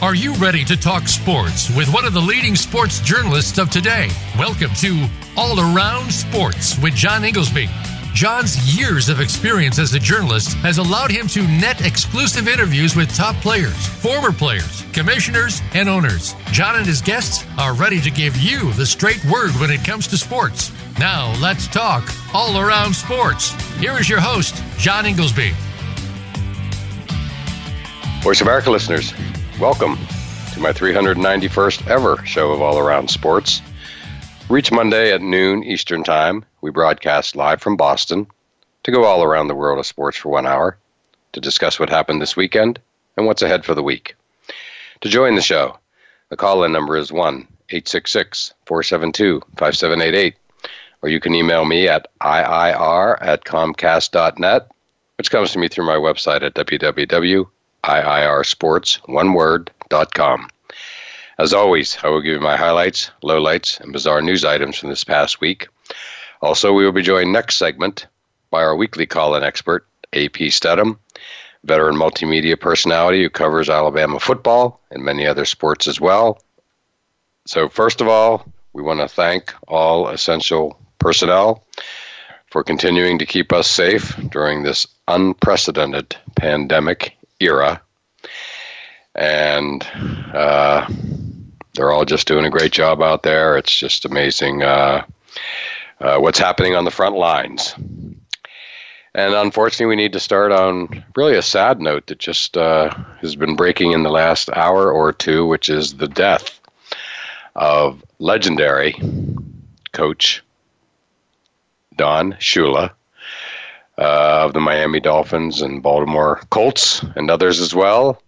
Are you ready to talk sports with one of the leading sports journalists of today? Welcome to All Around Sports with John Ingoldsby. John's years of experience as a journalist has allowed him to net exclusive interviews with top players, former players, commissioners, and owners. John and his guests are ready to give you the straight word when it comes to sports. Now, let's talk all around sports. Here is your host, John Ingoldsby. Voice America listeners, Welcome to my 391st ever show of All Around Sports. Each Monday at noon Eastern Time, we broadcast live from Boston to go all around the world of sports for one hour to discuss what happened this weekend and what's ahead for the week. To join the show, the call in number is 1 866 472 5788, or you can email me at IIR at Comcast.net, which comes to me through my website at www IIRsports, one word, dot com. As always, I will give you my highlights, lowlights, and bizarre news items from this past week. Also, we will be joined next segment by our weekly call-in expert, AP Stedham, veteran multimedia personality who covers Alabama football and many other sports as well. So, first of all, we want to thank all essential personnel for continuing to keep us safe during this unprecedented pandemic era, and uh, they're all just doing a great job out there. It's just amazing uh, uh, what's happening on the front lines. And unfortunately, we need to start on really a sad note that just uh, has been breaking in the last hour or two, which is the death of legendary coach Don Shula uh, of the Miami Dolphins and Baltimore Colts and others as well.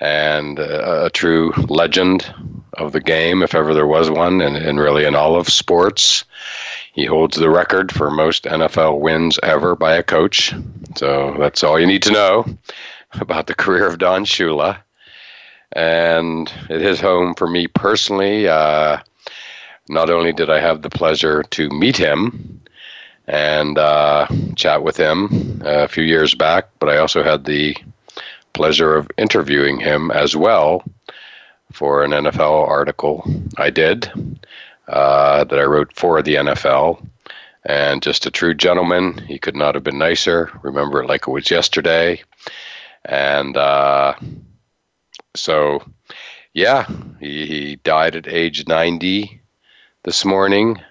And uh, a true legend of the game, if ever there was one, and, and really in all of sports. He holds the record for most NFL wins ever by a coach. So that's all you need to know about the career of Don Shula. And it is home for me personally. Uh, not only did I have the pleasure to meet him and uh, chat with him a few years back. But I also had the pleasure of interviewing him as well for an NFL article I did uh, that I wrote for the NFL. And just a true gentleman. He could not have been nicer. Remember it like it was yesterday. And uh, so, yeah, he, he died at age 90 this morning.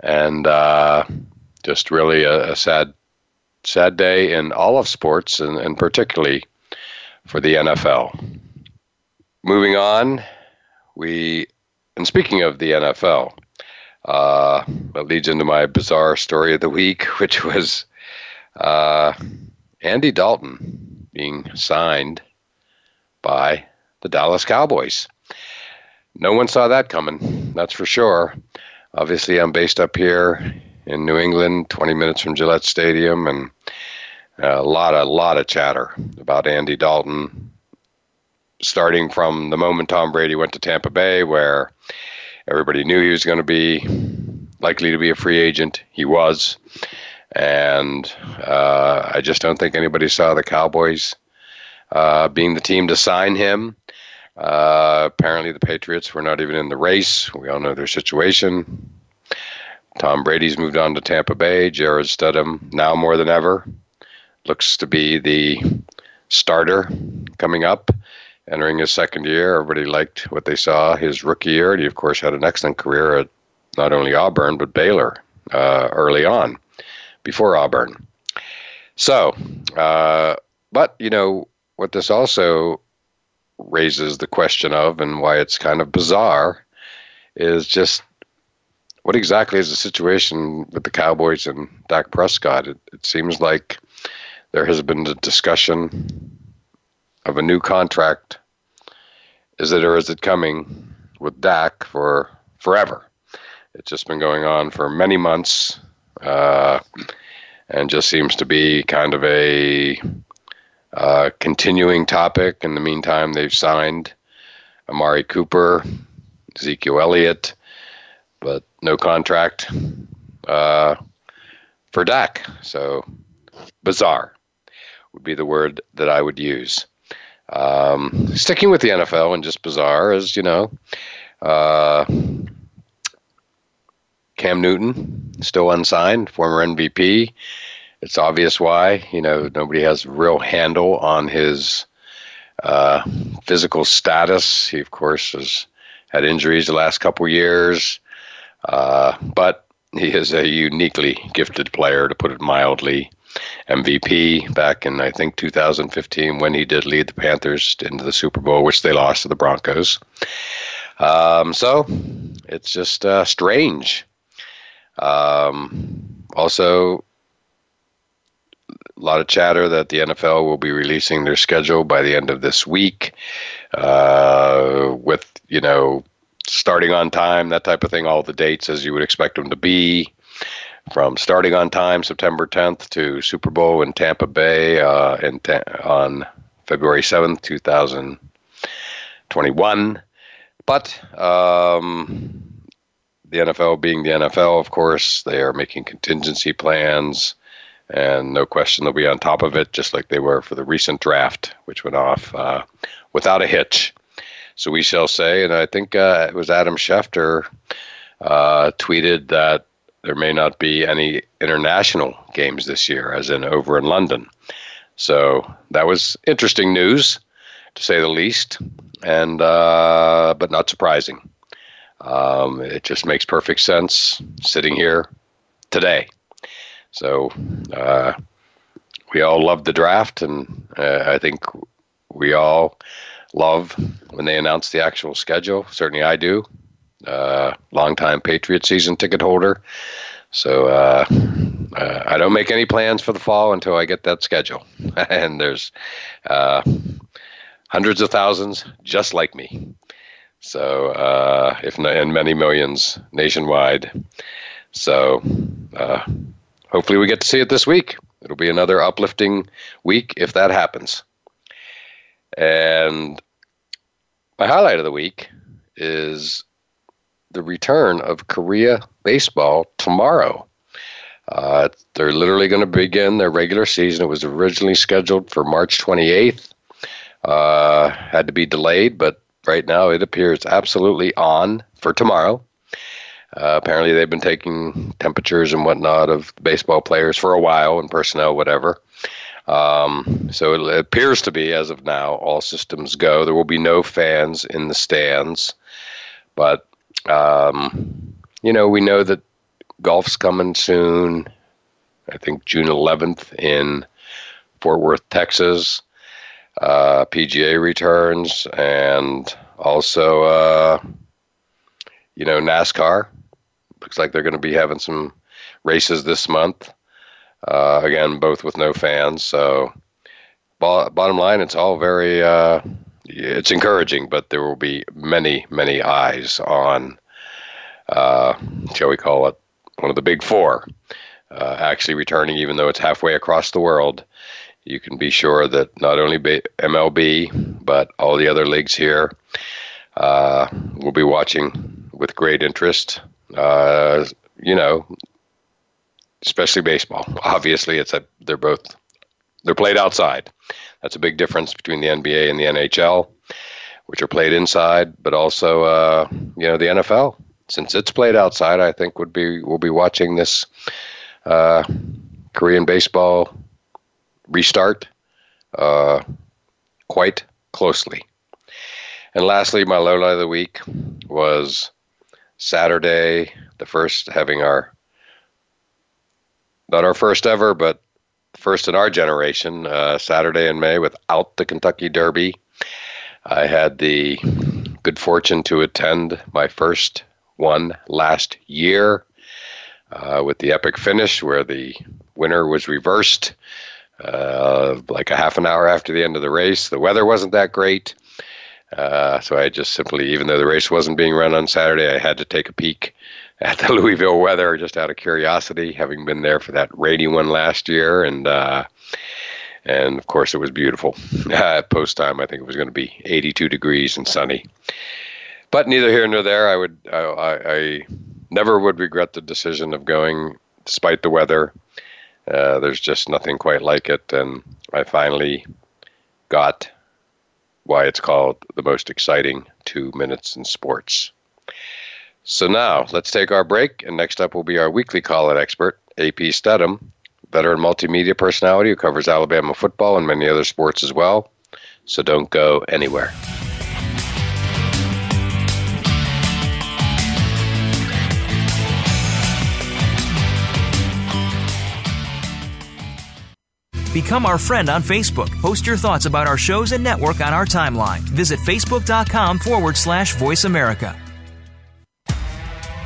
And uh, just really a, a, sad, sad day in all of sports, and, and particularly for the NFL. Moving on, we and speaking of the NFL, uh, that leads into my bizarre story of the week, which was uh, Andy Dalton being signed by the Dallas Cowboys. No one saw that coming, that's for sure. Obviously, I'm based up here in New England, 20 minutes from Gillette Stadium, and a lot, a lot of chatter about Andy Dalton, starting from the moment Tom Brady went to Tampa Bay, where everybody knew he was going to be likely to be a free agent. He was, and uh, I just don't think anybody saw the Cowboys uh, being the team to sign him. Uh, apparently, the Patriots were not even in the race. We all know their situation. Tom Brady's moved on to Tampa Bay. Jarrett Stidham, now more than ever, looks to be the starter coming up, entering his second year. Everybody liked what they saw his rookie year. He, of course, had an excellent career at not only Auburn, but Baylor uh, early on, before Auburn. So, uh, but, you know, what this also raises the question of, and why it's kind of bizarre, is just what exactly is the situation with the Cowboys and Dak Prescott? It, it seems like there has been a discussion of a new contract. Is it or is it coming with Dak for forever? It's just been going on for many months uh, and just seems to be kind of a uh, continuing topic. In the meantime, they've signed Amari Cooper, Ezekiel Elliott, but no contract uh, for Dak. So bizarre would be the word that I would use. Um, sticking with the NFL and just bizarre is, you know, uh, Cam Newton still unsigned, former MVP. It's obvious why. You know, nobody has real handle on his uh, physical status. He, of course, has had injuries the last couple years, uh, but he is a uniquely gifted player, to put it mildly. MVP back in I think 2015 when he did lead the Panthers into the Super Bowl, which they lost to the Broncos. Um, so it's just uh, strange. Um, also, a lot of chatter that the NFL will be releasing their schedule by the end of this week, uh, with you know starting on time, that type of thing, all the dates as you would expect them to be from starting on time September 10th to Super Bowl in Tampa Bay uh, in ta- on February 7th, 2021. But um, the NFL being the NFL, of course, they are making contingency plans. And no question they'll be on top of it, just like they were for the recent draft, which went off uh, without a hitch. So we shall say, and I think uh, it was Adam Schefter uh, tweeted that there may not be any international games this year, as in over in London. So that was interesting news, to say the least, and uh, but not surprising. Um, it just makes perfect sense sitting here today. So uh, we all love the draft, and uh, I think we all love when they announce the actual schedule. Certainly, I do uh, longtime Patriot season ticket holder. So uh, uh, I don't make any plans for the fall until I get that schedule. and there's uh, hundreds of thousands just like me. So uh, if not, and many millions nationwide. So uh, hopefully we get to see it this week. It'll be another uplifting week if that happens. And my highlight of the week is the return of Korea baseball tomorrow. Uh, they're literally going to begin their regular season. It was originally scheduled for March 28th. Uh, had to be delayed, but right now it appears absolutely on for tomorrow. Uh, apparently, they've been taking temperatures and whatnot of baseball players for a while and personnel, whatever. Um, so it appears to be, as of now, all systems go. There will be no fans in the stands, but um, you know, we know that golf's coming soon. I think June 11th in Fort Worth, Texas. Uh, PGA returns, and also, uh, you know, NASCAR. Looks like they're going to be having some races this month. Uh, again, both with no fans. So, bo- bottom line, it's all very uh, it's encouraging, but there will be many, many eyes on, uh, shall we call it, one of the big four, uh, actually returning, even though it's halfway across the world. You can be sure that not only MLB, but all the other leagues here uh, will be watching with great interest. Uh, you know, especially baseball. Obviously, it's a they're both they're played outside. That's a big difference between the NBA and the NHL, which are played inside, but also uh, you know the NFL. Since it's played outside, I think would be we'll be watching this uh, Korean baseball restart uh, quite closely. And lastly, my low light of the week was Saturday, the first having our not our first ever, but first in our generation, uh, Saturday in May without the Kentucky Derby. I had the good fortune to attend my first one last year uh, with the epic finish where the winner was reversed uh, like a half an hour after the end of the race. The weather wasn't that great. Uh, so I just simply, even though the race wasn't being run on Saturday, I had to take a peek at the Louisville weather just out of curiosity, having been there for that rainy one last year, and uh, and of course it was beautiful. Uh, post time, I think it was going to be 82 degrees and sunny. But neither here nor there. I would I, I, I never would regret the decision of going despite the weather. Uh, there's just nothing quite like it, and I finally got why it's called the most exciting two minutes in sports. So now let's take our break, and next up will be our weekly call-in expert, AP Stedham, veteran multimedia personality who covers Alabama football and many other sports as well. So don't go anywhere. Become our friend on Facebook. Post your thoughts about our shows and network on our timeline. Visit facebook.com forward slash voice America.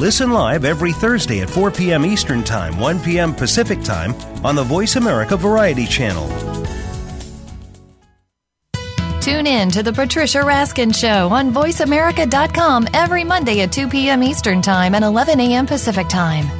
Listen live every Thursday at 4 p.m. Eastern Time, 1 p.m. Pacific Time on the Voice America Variety Channel. Tune in to the Patricia Raskin Show on VoiceAmerica.com every Monday at 2 p.m. Eastern Time and 11 a.m. Pacific Time.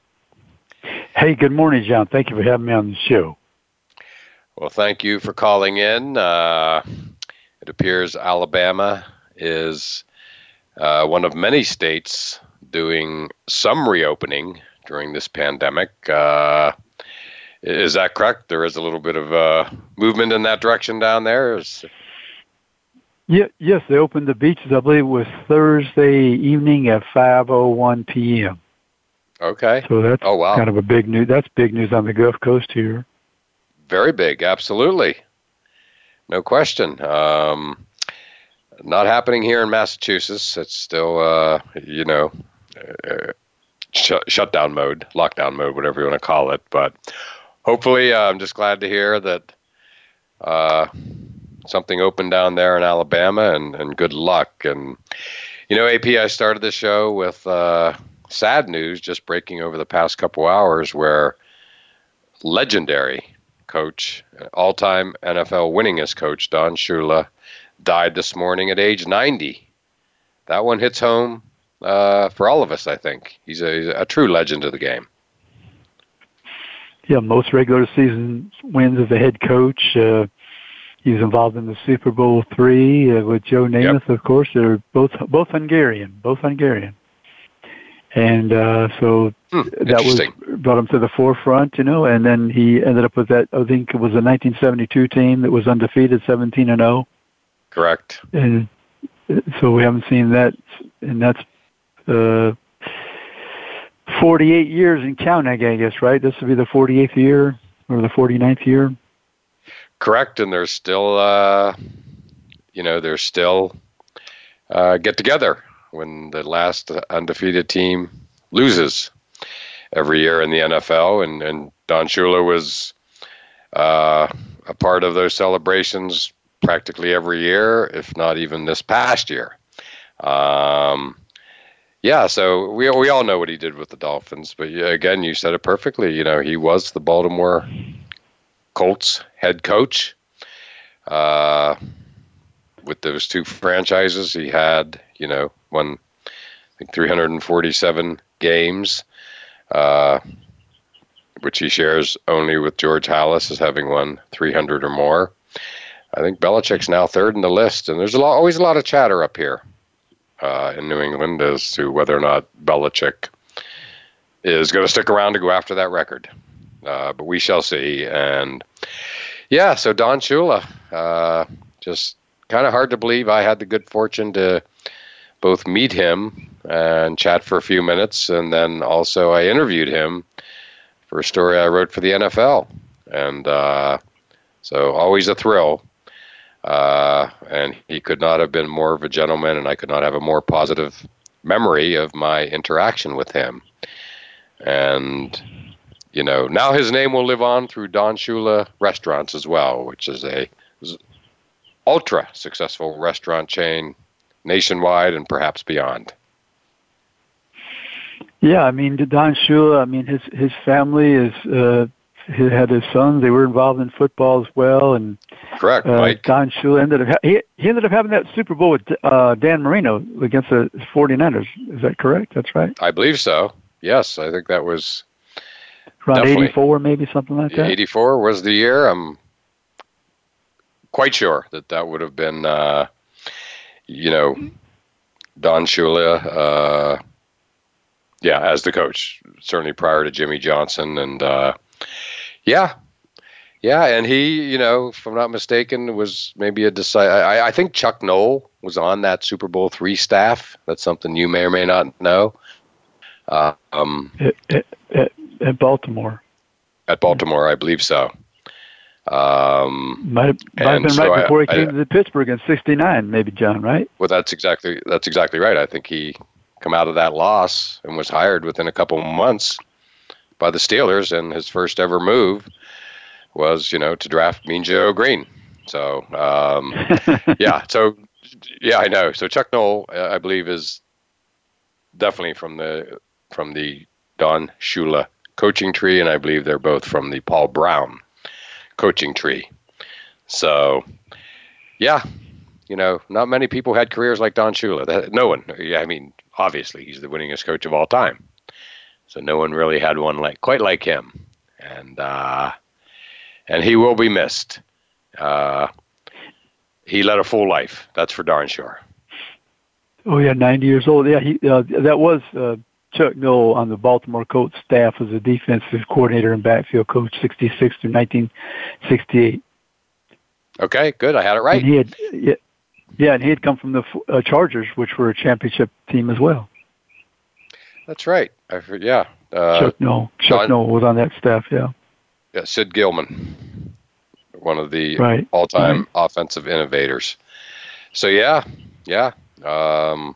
Hey, good morning, John. Thank you for having me on the show. Well, thank you for calling in. Uh, it appears Alabama is uh, one of many states doing some reopening during this pandemic. Uh, is that correct? There is a little bit of uh, movement in that direction down there. Is... Yeah, yes, they opened the beaches. I believe it was Thursday evening at 5:01 p.m. Okay. So that's oh, wow. kind of a big news. That's big news on the Gulf Coast here. Very big, absolutely. No question. Um, not happening here in Massachusetts. It's still, uh, you know, uh, sh- shutdown mode, lockdown mode, whatever you want to call it. But hopefully, uh, I'm just glad to hear that uh, something opened down there in Alabama, and, and good luck. And you know, AP, I started the show with uh, sad news just breaking over the past couple hours where legendary coach, all time NFL winningest coach, Don Shula, died this morning at age 90. That one hits home uh, for all of us, I think. He's a, he's a true legend of the game. Yeah, most regular season wins as a head coach. Uh, he was involved in the Super Bowl three uh, with Joe Namath, yep. of course. They're both both Hungarian, both Hungarian and uh, so hmm, that was brought him to the forefront, you know. And then he ended up with that. I think it was a 1972 team that was undefeated, 17 and 0. Correct. And so we haven't seen that, and that's uh, 48 years in counting, I guess, right? This would be the 48th year or the 49th year. Correct, and there's still, uh, you know, there's still uh, get together when the last undefeated team loses every year in the NFL, and and Don Shula was uh, a part of those celebrations practically every year, if not even this past year. Um, yeah, so we we all know what he did with the Dolphins, but again, you said it perfectly. You know, he was the Baltimore Colts head coach. Uh, with those two franchises, he had you know won I think 347 games, uh, which he shares only with George Halas as having won 300 or more. I think Belichick's now third in the list, and there's a lot, always a lot of chatter up here uh, in New England as to whether or not Belichick is going to stick around to go after that record. Uh, but we shall see. And yeah, so Don Shula, uh, just kind of hard to believe I had the good fortune to both meet him and chat for a few minutes, and then also I interviewed him for a story I wrote for the NFL. And uh, so always a thrill. Uh, and he could not have been more of a gentleman, and I could not have a more positive memory of my interaction with him. And, you know, now his name will live on through Don Shula Restaurants as well, which is a ultra successful restaurant chain nationwide and perhaps beyond. Yeah, I mean, Don Shula, I mean, his his family is uh, he had his sons. They were involved in football as well, and correct. Uh, Mike. Don Shula ended up he he ended up having that Super Bowl with uh, Dan Marino against the 49ers. Is that correct? That's right. I believe so. Yes, I think that was around 84, maybe something like that. 84 was the year. I'm quite sure that that would have been, uh, you know, Don Shula. Uh, yeah, as the coach, certainly prior to Jimmy Johnson, and uh, yeah, yeah, and he, you know, if I'm not mistaken, was maybe a decide. I, I think Chuck Noll was on that Super Bowl three staff. That's something you may or may not know. Uh, um, at, at, at, Baltimore. At Baltimore, I believe so. Um, might have, might have been so right before I, he came I, to Pittsburgh in '69, maybe John, right? Well, that's exactly that's exactly right. I think he come out of that loss and was hired within a couple months by the Steelers, and his first ever move was, you know, to draft Mean Joe Greene. So, um, yeah, so yeah, I know. So Chuck Noll, I believe, is definitely from the from the Don Shula coaching tree, and I believe they're both from the Paul Brown coaching tree. So, yeah, you know, not many people had careers like Don Shula. no one. I mean, obviously, he's the winningest coach of all time. So no one really had one like quite like him, and uh, and he will be missed. Uh, he led a full life. That's for darn sure. Oh yeah, ninety years old. Yeah, he uh, that was uh, Chuck Noll on the Baltimore Colts staff as a defensive coordinator and backfield coach, sixty six through nineteen sixty eight. Okay, good. I had it right. And he had yeah, yeah, and he had come from the uh, Chargers, which were a championship team as well. That's right. I yeah. Uh, Chuck Noll. Chuck Noll was on that staff. Yeah. Yeah, Sid Gillman, one of the right. all-time right. offensive innovators. So yeah, yeah. Um,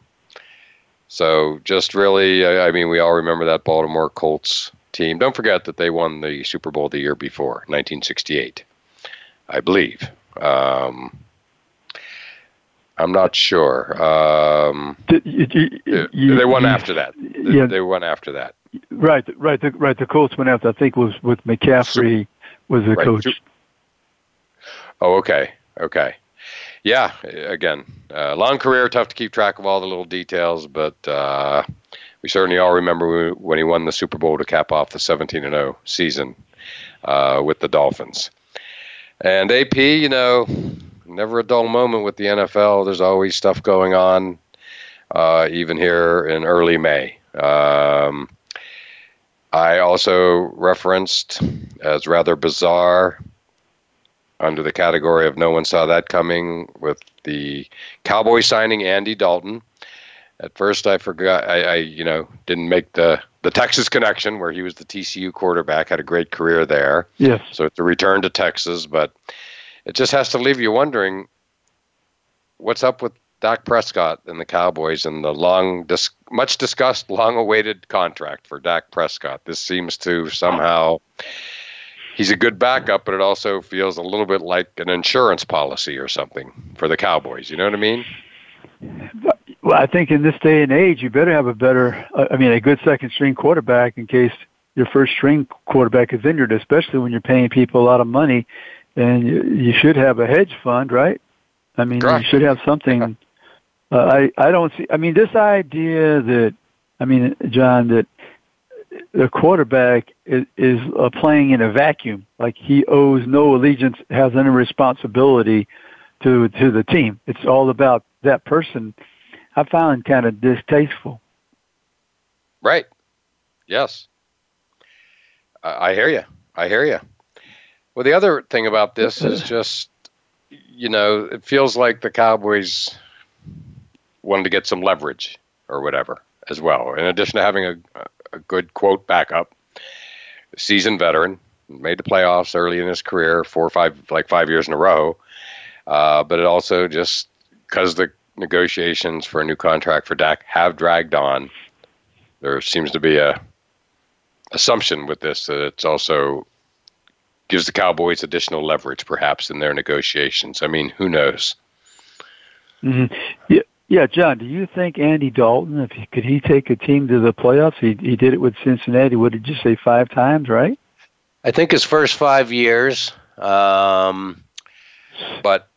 so just really, I, I mean, we all remember that Baltimore Colts team. Don't forget that they won the Super Bowl the year before, 1968, I believe. Um, I'm not sure. Um, you, you, you, they won after that. They, yeah, they won after that. Right, right, the, right. The Colts went after. I think was with McCaffrey was the right. coach. Oh, okay, okay. Yeah, again, uh, long career, tough to keep track of all the little details, but uh, we certainly all remember when he won the Super Bowl to cap off the 17 and 0 season uh, with the Dolphins. And AP, you know, never a dull moment with the NFL. There's always stuff going on, uh, even here in early May. Um, I also referenced as rather bizarre under the category of no one saw that coming with the Cowboys signing Andy Dalton. At first, I forgot. I, I, you know didn't make the the Texas connection where he was the TCU quarterback, had a great career there. Yes. So it's a return to Texas, but it just has to leave you wondering what's up with Dak Prescott and the Cowboys and the long, dis- much discussed, long-awaited contract for Dak Prescott. This seems to somehow he's a good backup, but it also feels a little bit like an insurance policy or something for the Cowboys. You know what I mean? Well, I think in this day and age, you better have a better, uh, I mean, a good second string quarterback in case your first string quarterback is injured, especially when you're paying people a lot of money. And you, you should have a hedge fund, right? I mean, Correct. you should have something. Uh, I I don't see. I mean, this idea that, I mean, John, that the quarterback is, is uh, playing in a vacuum, like he owes no allegiance, has any responsibility to to the team. It's all about that person. I found kind of distasteful. Right. Yes. I, I hear you. I hear you. Well, the other thing about this is just, you know, it feels like the Cowboys wanted to get some leverage or whatever as well. In addition to having a, a good quote backup, seasoned veteran, made the playoffs early in his career, four or five, like five years in a row. Uh, but it also just because the negotiations for a new contract for Dak have dragged on, there seems to be a assumption with this that it's also gives the Cowboys additional leverage, perhaps, in their negotiations. I mean, who knows? Mm-hmm. Yeah, yeah, John. Do you think Andy Dalton, if he, could he take a team to the playoffs? He he did it with Cincinnati. What did you say? Five times, right? I think his first five years. Um, but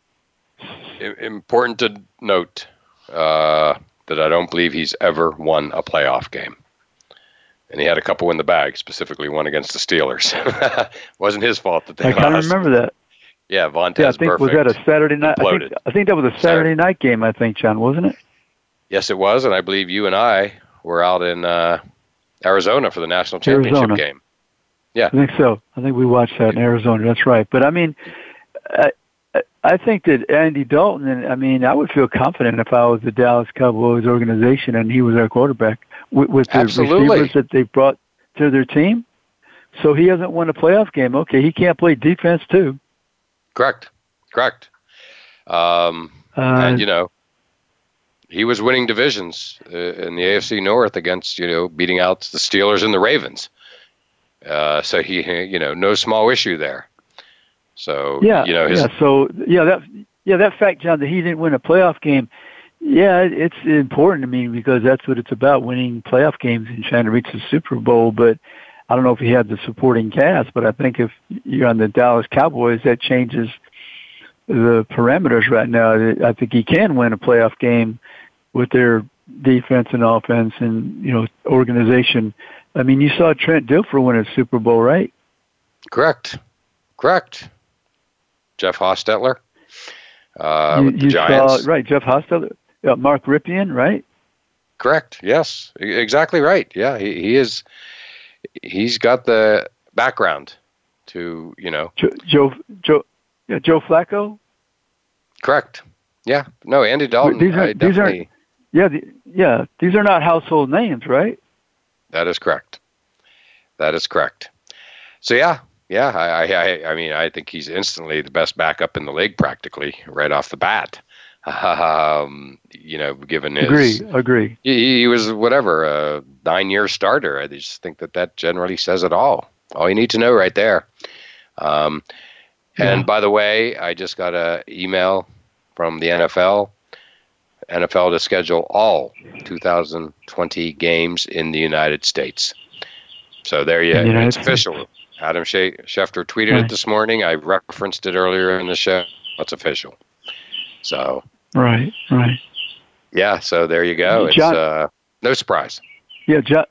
important to note uh, that I don't believe he's ever won a playoff game and he had a couple in the bag, specifically one against the Steelers. wasn't his fault that they lost. I kind of remember that. Yeah, Vontaze yeah, I think was that a Saturday night? I think, I think, that was a Saturday, Saturday, night game. I think, John, wasn't it? Yes, it was, and I believe you and I were out in uh, Arizona for the national championship Arizona. game. Yeah, I think so. I think we watched that in Arizona. That's right. But I mean, I, I think that Andy Dalton, and I mean, I would feel confident if I was the Dallas Cowboys organization and he was our quarterback with, with the Absolutely. receivers that they brought to their team. So he hasn't won a playoff game. Okay, he can't play defense too. Correct. Correct. Um, uh, and you know, he was winning divisions uh, in the AFC North against you know beating out the Steelers and the Ravens. Uh, so he, you know, no small issue there. So yeah, you know, his, yeah. So yeah, that yeah that fact, John, that he didn't win a playoff game yeah, it's important to me because that's what it's about, winning playoff games and trying to reach the Super Bowl. But I don't know if he had the supporting cast, but I think if you're on the Dallas Cowboys, that changes the parameters right now. I think he can win a playoff game with their defense and offense and, you know, organization. I mean, you saw Trent Dilfer win a Super Bowl, right? Correct. Correct. Jeff Hostetler. Uh, you, with the Giants. Saw, right, Jeff Hostetler. Uh, Mark Rypien, right? Correct. Yes, exactly right. Yeah, he, he is. He's got the background to you know. Joe Joe Joe, yeah, Joe Flacco. Correct. Yeah. No, Andy Dalton. These are these are yeah the, yeah these are not household names, right? That is correct. That is correct. So yeah, yeah. I I I mean I think he's instantly the best backup in the league, practically right off the bat. Um, you know, given his agree, agree. He, he was whatever a nine-year starter. I just think that that generally says it all. All you need to know right there. Um, and by the way, I just got an email from the NFL. NFL to schedule all 2020 games in the United States. So there you, go. it's official. Adam Schefter tweeted right. it this morning. I referenced it earlier in the show. It's official. So right, right. Yeah, so there you go. John, it's uh, no surprise. Yeah, John.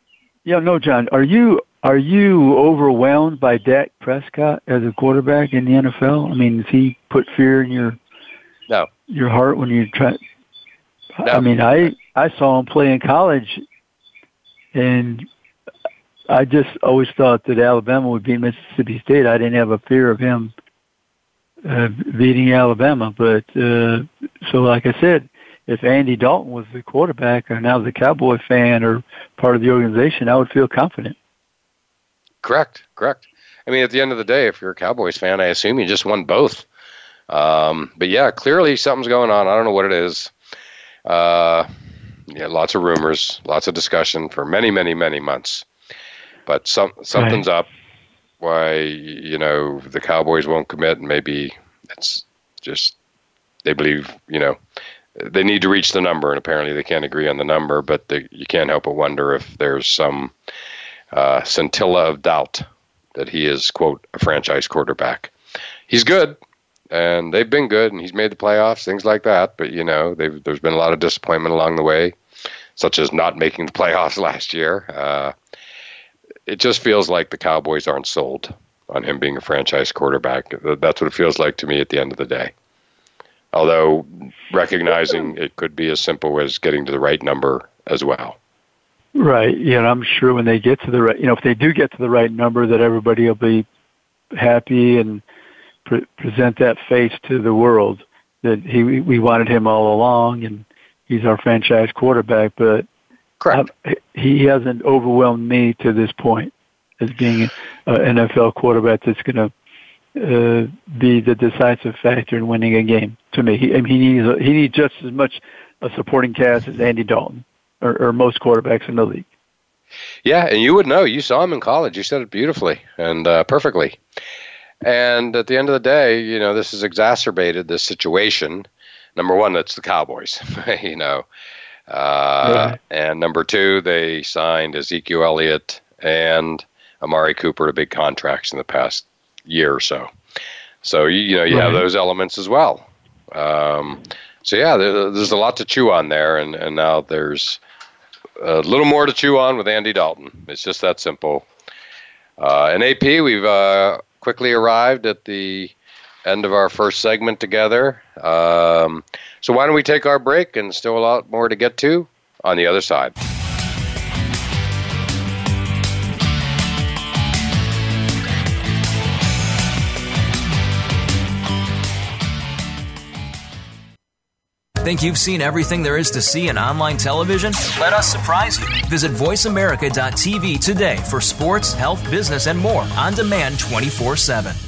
Yeah, no, John. Are you are you overwhelmed by Dak Prescott as a quarterback in the NFL? I mean, does he put fear in your no your heart when you try? No. I mean, I I saw him play in college, and I just always thought that Alabama would beat Mississippi State. I didn't have a fear of him uh, beating Alabama. But uh, so, like I said, if Andy Dalton was the quarterback and I was a Cowboy fan or part of the organization, I would feel confident. Correct, correct. I mean, at the end of the day, if you're a Cowboys fan, I assume you just won both. Um, but yeah, clearly something's going on. I don't know what it is. Uh, yeah, lots of rumors, lots of discussion for many, many, many months. But some something's right. up. Why you know the Cowboys won't commit, and maybe it's just they believe you know they need to reach the number, and apparently they can't agree on the number. But they, you can't help but wonder if there's some uh, scintilla of doubt that he is quote a franchise quarterback. He's good, and they've been good, and he's made the playoffs, things like that. But you know, there's been a lot of disappointment along the way, such as not making the playoffs last year. Uh, it just feels like the Cowboys aren't sold on him being a franchise quarterback. That's what it feels like to me at the end of the day. Although recognizing it could be as simple as getting to the right number as well. Right. Yeah, I'm sure when they get to the right, you know, if they do get to the right number, that everybody will be happy and pre- present that face to the world that he we wanted him all along, and he's our franchise quarterback. But Correct. Uh, he hasn't overwhelmed me to this point as being an NFL quarterback that's going to uh, be the decisive factor in winning a game. To me, he, I mean, he needs a, he needs just as much a supporting cast as Andy Dalton or, or most quarterbacks in the league. Yeah, and you would know. You saw him in college. You said it beautifully and uh, perfectly. And at the end of the day, you know, this has exacerbated this situation. Number one, that's the Cowboys. you know, uh, And number two, they signed Ezekiel Elliott and Amari Cooper to big contracts in the past year or so. So you, you know you right. have those elements as well. Um, so yeah, there, there's a lot to chew on there, and, and now there's a little more to chew on with Andy Dalton. It's just that simple. Uh, and AP, we've uh, quickly arrived at the end of our first segment together. Um, so why don't we take our break and still a lot more to get to on the other side. Think you've seen everything there is to see in online television? Let us surprise you. Visit VoiceAmerica.tv today for sports, health, business, and more on demand 24 7.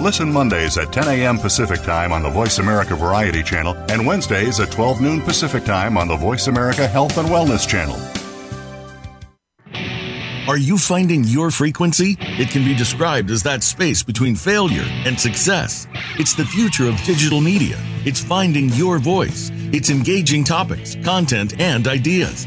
Listen Mondays at 10 a.m. Pacific Time on the Voice America Variety Channel and Wednesdays at 12 noon Pacific Time on the Voice America Health and Wellness Channel. Are you finding your frequency? It can be described as that space between failure and success. It's the future of digital media. It's finding your voice. It's engaging topics, content, and ideas.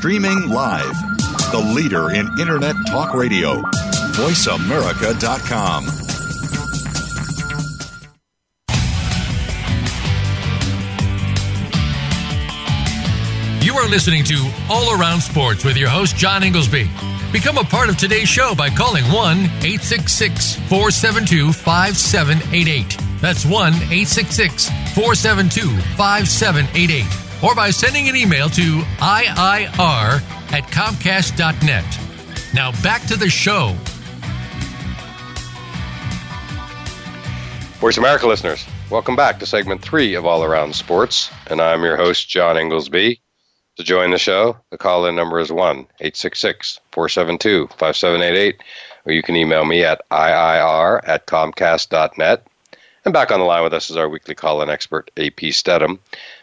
Streaming live. The leader in Internet talk radio. VoiceAmerica.com. You are listening to All Around Sports with your host, John Ingoldsby. Become a part of today's show by calling 1 866 472 5788. That's 1 866 472 5788 or by sending an email to IIR at Comcast.net. Now back to the show. Voice America listeners, welcome back to segment three of All Around Sports, and I'm your host, John Ingoldsby. To join the show, the call in number is 1 866 472 5788, or you can email me at IIR at Comcast.net. And back on the line with us is our weekly call in expert, AP Stedham,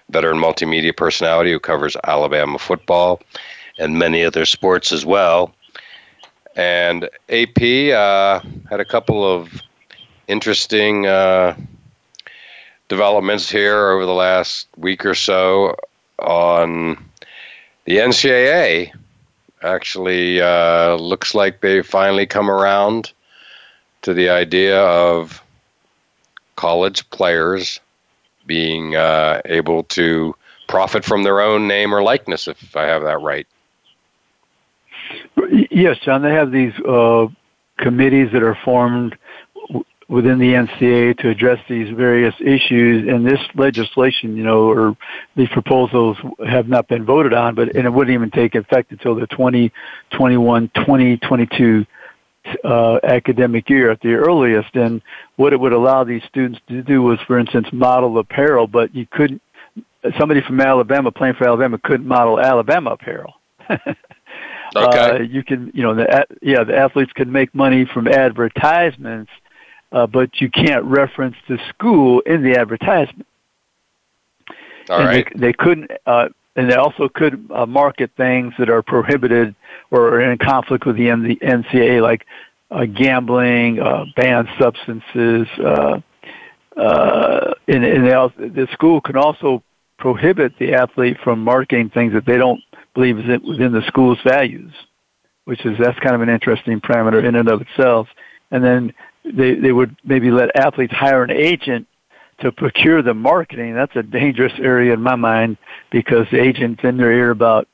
veteran multimedia personality who covers Alabama football and many other sports as well. And AP uh, had a couple of interesting uh, developments here over the last week or so on the NCAA. Actually, uh, looks like they finally come around to the idea of college players being uh, able to profit from their own name or likeness, if I have that right. Yes, John. They have these uh, committees that are formed w- within the NCAA to address these various issues. And this legislation, you know, or these proposals have not been voted on, but and it wouldn't even take effect until the 2021 2022 uh, academic year at the earliest. And what it would allow these students to do was, for instance, model apparel, but you couldn't. Somebody from Alabama playing for Alabama couldn't model Alabama apparel. Okay. Uh, you can, you know, the yeah, the athletes can make money from advertisements, uh, but you can't reference the school in the advertisement. All and right. They, they couldn't, uh, and they also could uh, market things that are prohibited or are in conflict with the N- NCAA, like uh, gambling, uh, banned substances. Uh, uh, and, and also, the school can also prohibit the athlete from marketing things that they don't believe is within the school's values, which is that's kind of an interesting parameter in and of itself. And then they they would maybe let athletes hire an agent to procure the marketing. That's a dangerous area in my mind because the agent's in their ear about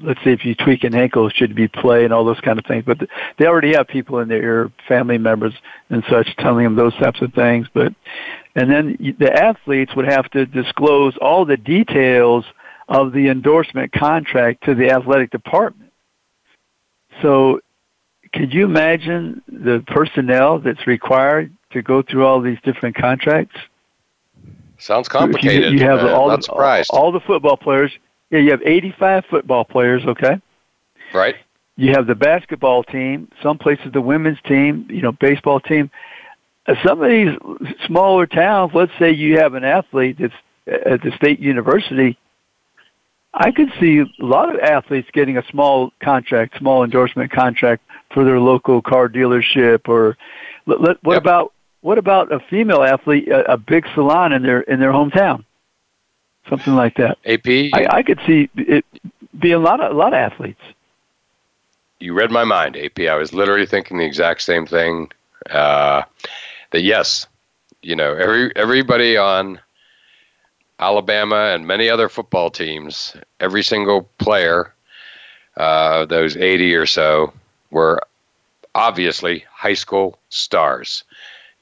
let's say if you tweak an ankle, should be play and all those kind of things. But they already have people in their ear, family members and such, telling them those types of things. But and then the athletes would have to disclose all the details of the endorsement contract to the athletic department. So, could you imagine the personnel that's required to go through all these different contracts? Sounds complicated. You, you have uh, all, the, all, all the football players. Yeah, you have 85 football players, okay? right. You have the basketball team, some places the women's team, you know, baseball team. Uh, Some of these smaller towns, let's say you have an athlete that's at the state university, I could see a lot of athletes getting a small contract, small endorsement contract for their local car dealership or let, let, what Yep. about what about a female athlete, a, a big salon in their in their hometown? Something like that. AP, I, I could see it be a lot of a lot of athletes. you read my mind, AP. I was literally thinking the exact same thing. Uh, that yes, you know, every everybody on Alabama and many other football teams, every single player, uh, those 80 or so, were obviously high school stars.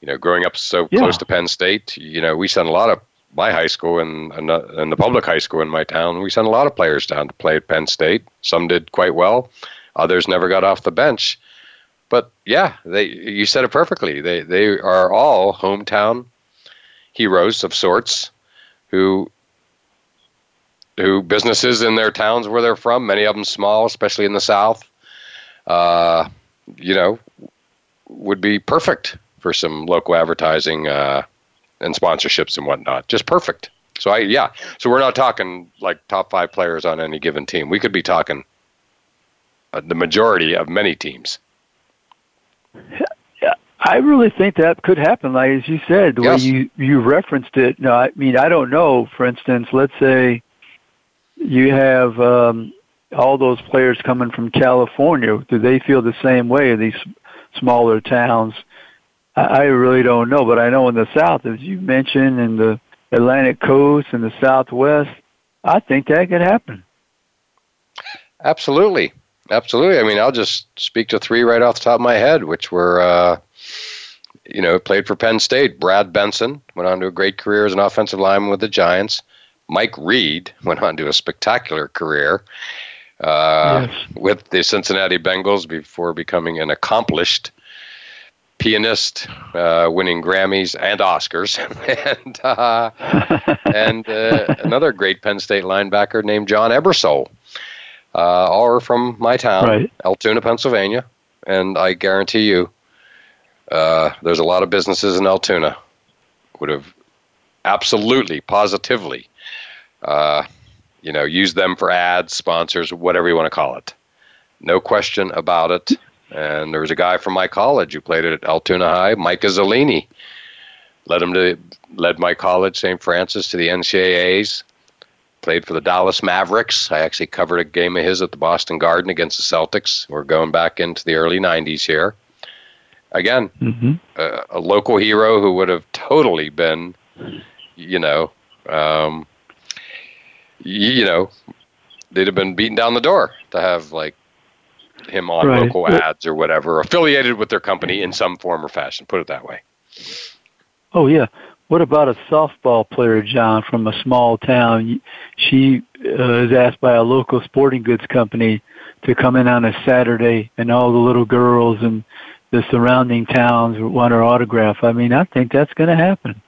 You know, growing up so Yeah. close to Penn State, you know, we sent a lot of my high school and, and, the public high school in my town, we sent a lot of players down to play at Penn State. Some did quite well, others never got off the bench. But yeah, they you said it perfectly. They they are all hometown heroes of sorts who who businesses in their towns where they're from, many of them small, especially in the South, uh, you know, would be perfect for some local advertising uh, and sponsorships and whatnot. Just perfect. So I yeah. So we're not talking like top five players on any given team. We could be talking uh, the majority of many teams. I really think that could happen. Like as you said, the Yes. way you you referenced it. No, I mean I don't know. For instance, let's say you have um, all those players coming from California. Do they feel the same way? In these smaller towns. I, really don't know, but I know in the South, as you mentioned, in the Atlantic Coast and the Southwest, I think that could happen. Absolutely. Absolutely. I mean, I'll just speak to three right off the top of my head, which were, uh, you know, played for Penn State. Brad Benson went on to a great career as an offensive lineman with the Giants. Mike Reid went on to a spectacular career uh, yes. with the Cincinnati Bengals before becoming an accomplished pianist, uh, winning Grammys and Oscars, and uh, and uh, another great Penn State linebacker named John Ebersole. Uh, all are from my town, right. Altoona, Pennsylvania, and I guarantee you, uh, there's a lot of businesses in Altoona would have absolutely, positively, uh, you know, used them for ads, sponsors, whatever you want to call it. No question about it. And there was a guy from my college who played at Altoona High, Mike Iuzzolino. Led him to led my college, St. Francis, to the NCAAs. Played for the Dallas Mavericks. I actually covered a game of his at the Boston Garden against the Celtics. We're going back into the early '90s here. Again, mm-hmm. a, a, local hero who would have totally been, you know, um, you know, they'd have been beaten down the door to have like him on right. local ads or whatever, affiliated with their company in some form or fashion. Put it that way. Oh yeah. What about a softball player, John, from a small town? She uh, is asked by a local sporting goods company to come in on a Saturday, and all the little girls and the surrounding towns want her autograph. I mean, I think that's going to happen.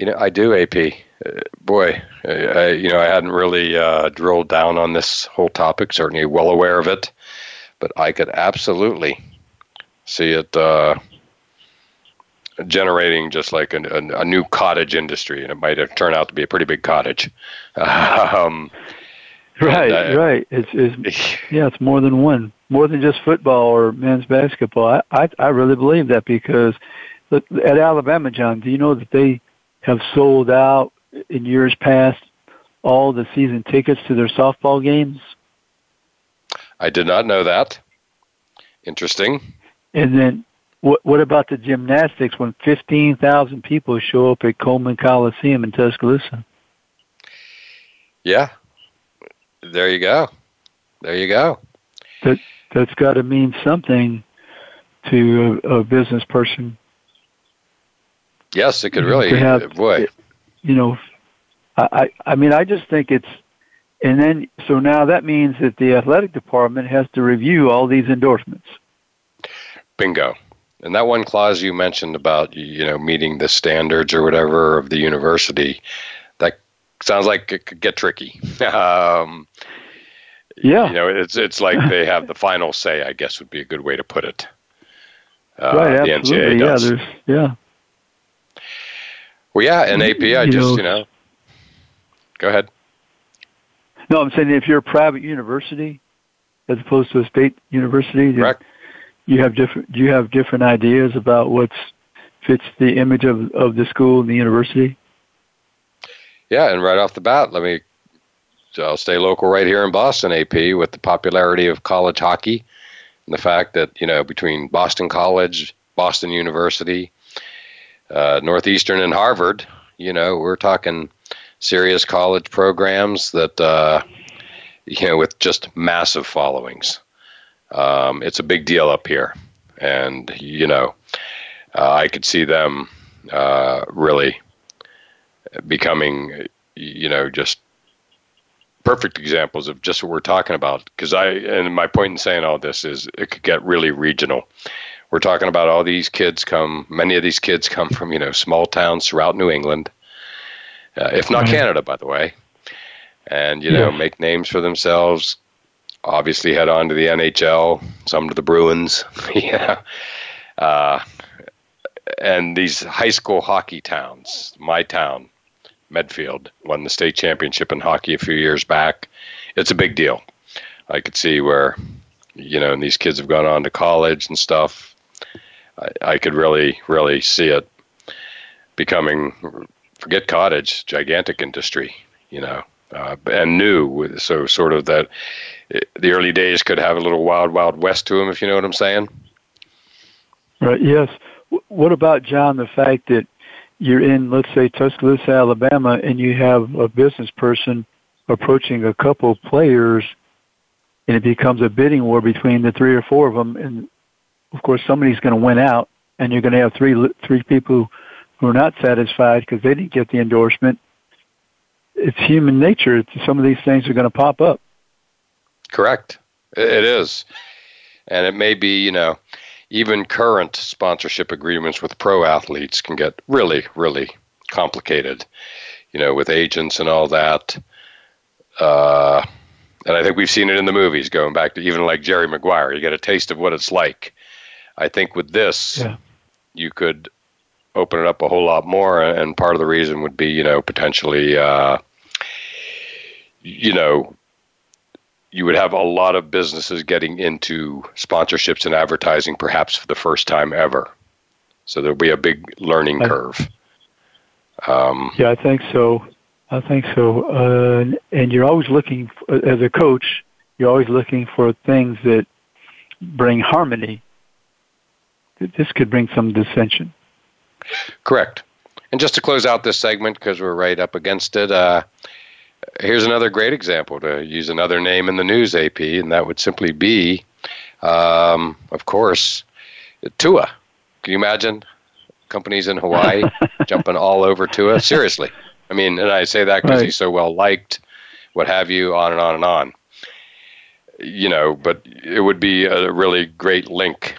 You know, I do, AP. Boy, I, you know, I hadn't really uh, drilled down on this whole topic. Certainly, well aware of it, but I could absolutely see it uh, generating just like a, a, a, new cottage industry, and it might have turned out to be a pretty big cottage. um, right, uh, right. It's, it's yeah, it's more than one, more than just football or men's basketball. I I, I really believe that because look, at Alabama, John, do you know that they have sold out in years past all the season tickets to their softball games? I did not know that. Interesting. And then what what about the gymnastics when 15,000 people show up at Coleman Coliseum in Tuscaloosa? Yeah. There you go. There you go. That that's got to mean something to a, a business person Yes, it could really. Have, boy, you know, I I mean I just think it's, and then so now that means that the athletic department has to review all these endorsements. Bingo. And that one clause you mentioned about you know meeting the standards or whatever of the university, that sounds like it could get tricky. um, yeah, you know, it's it's like they have the final say. I guess would be a good way to put it. Uh, right, absolutely. yeah, there's yeah. Well, yeah, and AP, I you just know, you know, go ahead. No, I'm saying if you're a private university as opposed to a state university, Correct. you have different. Do you have different ideas about what fits the image of of the school and the university? Yeah, and right off the bat, let me. I'll stay local right here in Boston, AP, with the popularity of college hockey and the fact that you know between Boston College, Boston University, uh, Northeastern and Harvard, you know, we're talking serious college programs that, uh, you know, with just massive followings. Um, it's a big deal up here. And, you know, uh, I could see them uh, really becoming, you know, just perfect examples of just what we're talking about. Because I, and my point in saying all this is it could get really regional we're talking about all these kids come. Many of these kids come from you know small towns throughout New England, uh, if not. Canada, by the way, and you know yeah. make names for themselves. Obviously, head on to the NHL, some to the Bruins, yeah, uh, and these high school hockey towns. My town, Medfield, won the state championship in hockey a few years back. It's a big deal. I could see where, you know, and these kids have gone on to college and stuff I, I could really, really see it becoming, forget cottage, gigantic industry, you know, uh, and new. So sort of that the early days could have a little wild, wild west to them, if you know what I'm saying. Right. Yes. What about John? The fact that you're in, let's say, Tuscaloosa, Alabama, and you have a business person approaching a couple players, and it becomes a bidding war between the three or four of them, and of course, somebody's going to win out, and you're going to have three three people who are not satisfied because they didn't get the endorsement. it's human nature. It's, some of these things are going to pop up. Correct. It is, and it may be you know even current sponsorship agreements with pro athletes can get really really complicated. You know, with agents and all that. Uh, and I think we've seen it in the movies, going back to even like Jerry Maguire. You get a taste of what it's like. I think with this, yeah. you could open it up a whole lot more, and part of the reason would be, you know, potentially, uh, you know, you would have a lot of businesses getting into sponsorships and advertising, perhaps for the first time ever. So there'll be a big learning curve. Um, yeah, I think so. I think so. Uh, and you're always looking, as a coach, you're always looking for things that bring harmony. This could bring some dissension. Correct. And just to close out this segment, because we're right up against it, uh, here's another great example to use another name in the news, AP, and that would simply be, um, of course, Tua. Can you imagine companies in Hawaii jumping all over Tua? Seriously. I mean, and I say that because right. he's so well liked, what have you, on and on and on. You know, but it would be a really great link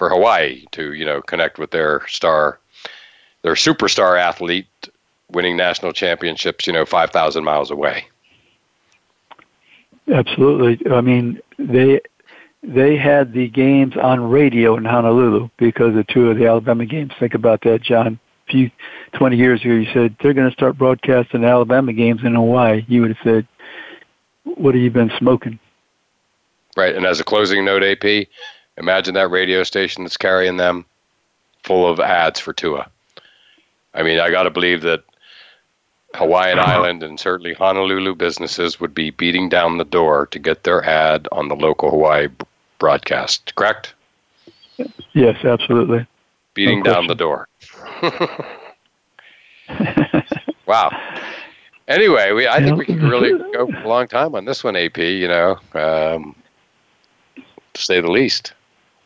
for Hawaii to, you know, connect with their star, their superstar athlete winning national championships, you know, 5,000 miles away. Absolutely. I mean, they they had the games on radio in Honolulu because of two of the Alabama games. Think about that, John few 20 years ago, you said they're going to start broadcasting Alabama games in Hawaii, you would have said, "What have you been smoking?" Right. And as a closing note, AP, imagine that radio station that's carrying them full of ads for Tua. I mean, I got to believe that Hawaiian Island and certainly Honolulu businesses would be beating down the door to get their ad on the local Hawaii broadcast. Correct? Yes, absolutely. Beating no down the door. wow. Anyway, we I think we can really go for a long time on this one, AP. You know, um, to say the least.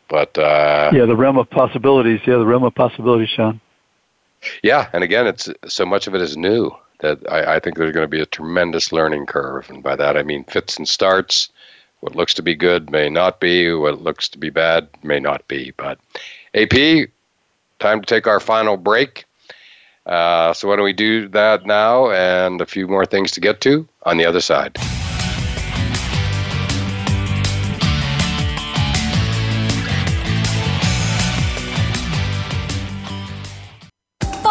But uh, yeah, the realm of possibilities. Yeah, the realm of possibilities, Sean. Yeah, and again, it's so much of it is new that I, I think there's going to be a tremendous learning curve, and by that I mean fits and starts. What looks to be good may not be. What looks to be bad may not be. But AP, time to take our final break. Uh, so why don't we do that now and a few more things to get to on the other side.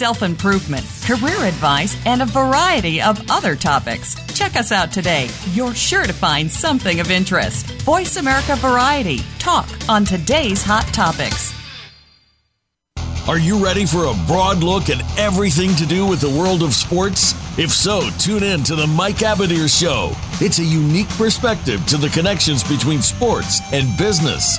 self improvement, career advice, and a variety of other topics. Check us out today. You're sure to find something of interest. Voice America Variety. Talk on today's hot topics. Are you ready for a broad look at everything to do with the world of sports? If so, tune in to the Mike Abadir Show. It's a unique perspective to the connections between sports and business.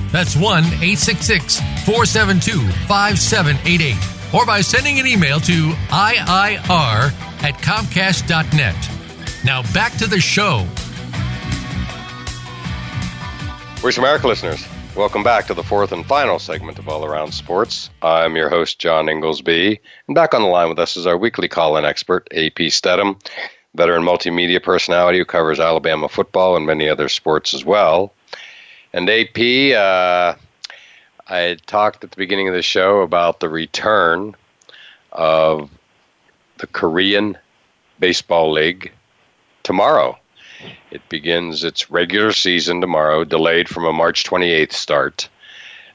That's 1 866 472 5788. Or by sending an email to IIR at Comcast.net. Now back to the show. Voice America listeners, welcome back to the fourth and final segment of All Around Sports. I'm your host, John Ingoldsby, and back on the line with us is our weekly call in expert, AP Stedham, veteran multimedia personality who covers Alabama football and many other sports as well. And AP, uh, I talked at the beginning of the show about the return of the Korean Baseball League tomorrow. It begins its regular season tomorrow, delayed from a March 28th start.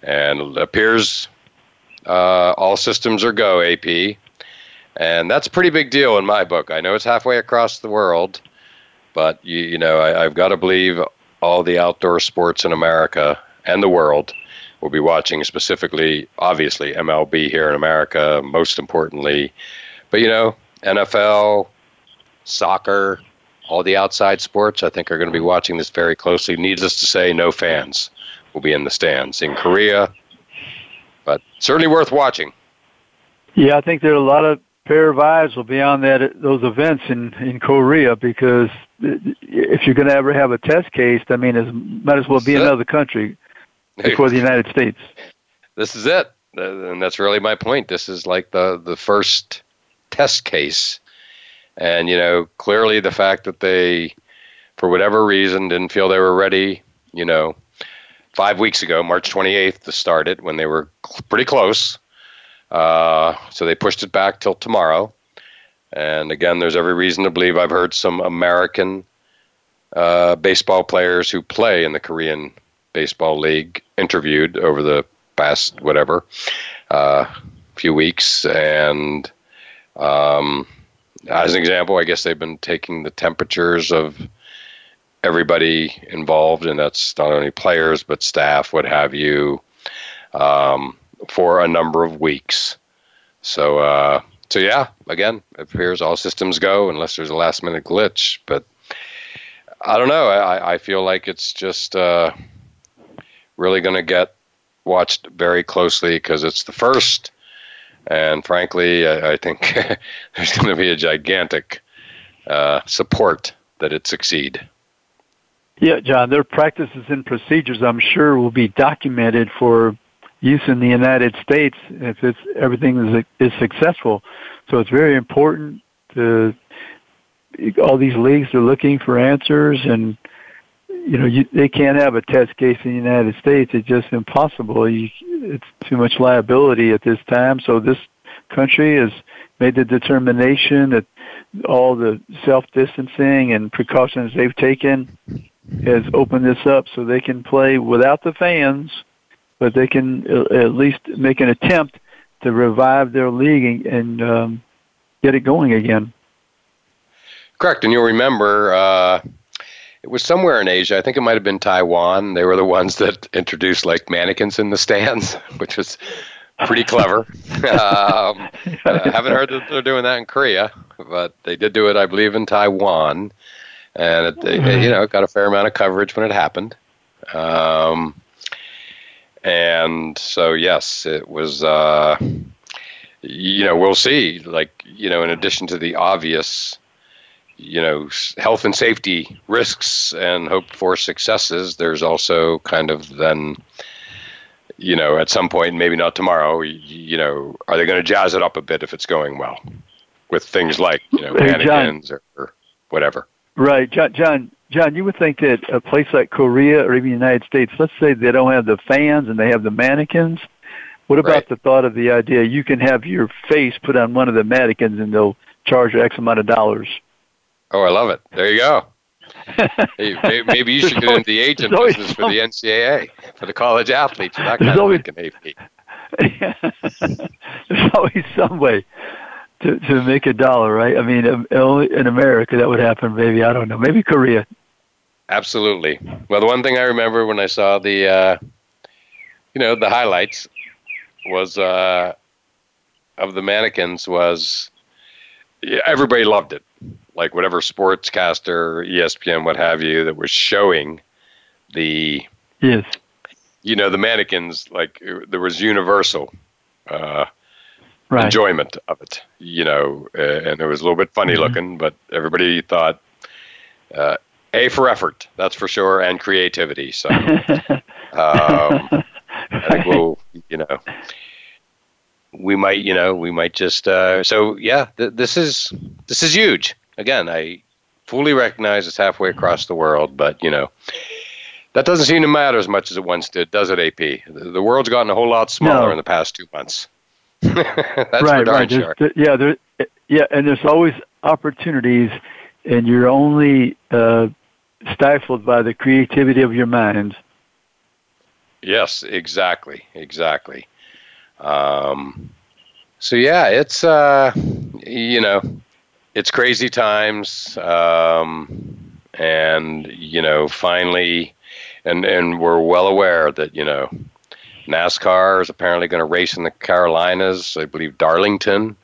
And appears uh, all systems are go, AP. And that's a pretty big deal in my book. I know it's halfway across the world, but you, you know, I, I've got to believe all the outdoor sports in America and the world will be watching specifically, obviously, MLB here in America, most importantly. But, you know, NFL, soccer, all the outside sports, I think, are going to be watching this very closely. Needless to say, no fans will be in the stands in Korea, but certainly worth watching. Yeah, I think there are a lot of pair of eyes will be on that those events in in Korea because if you're going to ever have a test case, I mean, it might as well be another country before the United States. This is it, and that's really my point. This is like the the first test case and, you know, clearly the fact that they, for whatever reason, didn't feel they were ready, you know, five weeks ago, March 28th, to start it when they were cl- pretty close. Uh, so they pushed it back till tomorrow. And again, there's every reason to believe I've heard some American uh, baseball players who play in the Korean Baseball League interviewed over the past whatever uh, few weeks, and um, as an example, I guess they've been taking the temperatures of everybody involved, and that's not only players but staff, what have you, um, for a number of weeks. So, uh, so yeah, again, it appears all systems go unless there's a last minute glitch. But I don't know. I, I feel like it's just uh, really going to get watched very closely because it's the first and frankly, I, I think there's going to be a gigantic uh, support that it succeed. Yeah, John, their practices and procedures, I'm sure, will be documented for use in the United States if it's, everything is, is successful. So it's very important to all these leagues are looking for answers and you know you, they can't have a test case in the United States it's just impossible you, it's too much liability at this time. So this country has made the determination that all the self distancing and precautions they've taken has opened this up so they can play without the fans, but they can at least make an attempt to revive their league and um, get it going again. Correct, and you'll remember uh, it was somewhere in Asia. I think it might have been Taiwan. They were the ones that introduced like mannequins in the stands, which was pretty clever. um, I haven't heard that they're doing that in Korea, but they did do it, I believe, in Taiwan, and it, it you know got a fair amount of coverage when it happened. Um, and so yes, it was. Uh, you know, we'll see. Like you know, in addition to the obvious you know health and safety risks and hope for successes there's also kind of then you know at some point maybe not tomorrow you know are they going to jazz it up a bit if it's going well with things like you know hey, mannequins or, or, whatever right john john john you would think that a place like korea or even the united states let's say they don't have the fans and they have the mannequins what about right. the thought of the idea you can have your face put on one of the mannequins and they'll charge x amount of dollars Oh, I love it. There you go. hey, maybe you should get into the agent business for the NCAA, for the college athletes, that kind always, of AP. There's always some way to to make a dollar, right? I mean, um, only in America that would happen. Maybe I don't know. Maybe Korea. Absolutely. Well, the one thing I remember when I saw the, uh, you know, the highlights was uh, of the mannequins was everybody loved it. Like whatever sportscaster, ESPN, what have you, that was showing the yes, you know, the mannequins. Like there was universal uh, right. enjoyment of it. You know, uh, and it was a little bit funny mm-hmm. looking, but everybody thought uh, a for effort, that's for sure, and creativity. So um, I think we'll, you know, we might, you know, we might just. Uh, so yeah, th- this is this is huge. Again, I fully recognize it's halfway across the world, but you know, that doesn't seem to matter as much as it once did, does it? AP, the, the world's gotten a whole lot smaller no. in the past two months. That's right, right. Sure. yeah, there, yeah, and there's always opportunities, and you're only uh, stifled by the creativity of your mind. Yes, exactly, exactly. Um, so yeah, it's uh, you know, it's crazy times, um, and you know, finally, and and we're well aware that you know, NASCAR is apparently going to race in the Carolinas. I believe Darlington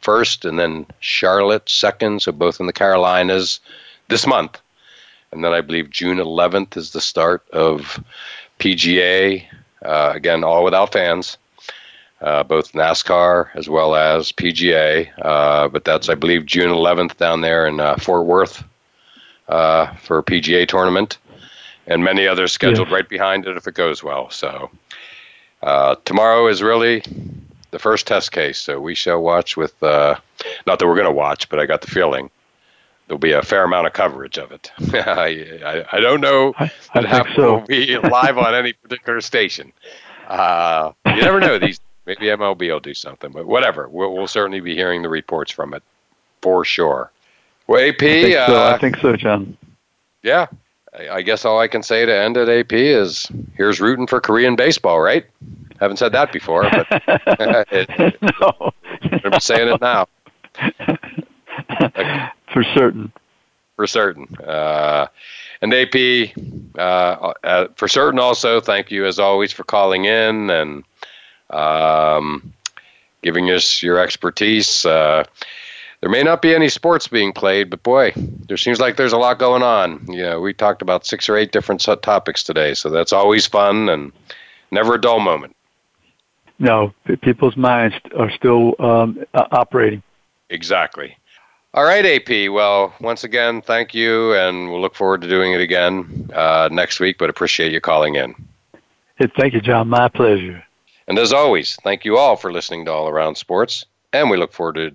first, and then Charlotte second. So both in the Carolinas this month. And then I believe June 11th is the start of PGA. Uh, again, all without fans, uh, both NASCAR as well as PGA. Uh, but that's, I believe, June 11th down there in uh, Fort Worth uh, for a PGA tournament. And many others scheduled yeah. right behind it if it goes well. So uh, tomorrow is really the first test case. So we shall watch with, not that we're going to watch, but I got the feeling there'll be a fair amount of coverage of it. I, I, I, don't know I, I that so. will be live on any particular station. Uh, you never know. These maybe MLB will do something, but whatever. We'll, we'll certainly be hearing the reports from it for sure. Well, AP, I think uh, so, I think so John. Yeah, I, guess all I can say to end at AP is here's rooting for Korean baseball, right? Haven't said that before, but it, no. I'm saying it now. for certain. For certain. Uh, and AP, uh, uh, for certain also, thank you as always for calling in and um, giving us your expertise. There may not be any sports being played, but boy, there seems like there's a lot going on. You know, we talked about six or eight different topics today, so that's always fun and never a dull moment. No, people's minds are still um, operating. Exactly. All right, AP. Well, once again, thank you, and we'll look forward to doing it again uh, next week. But appreciate you calling in. Hey, thank you, John. My pleasure. And as always, thank you all for listening to All Around Sports, and we look forward to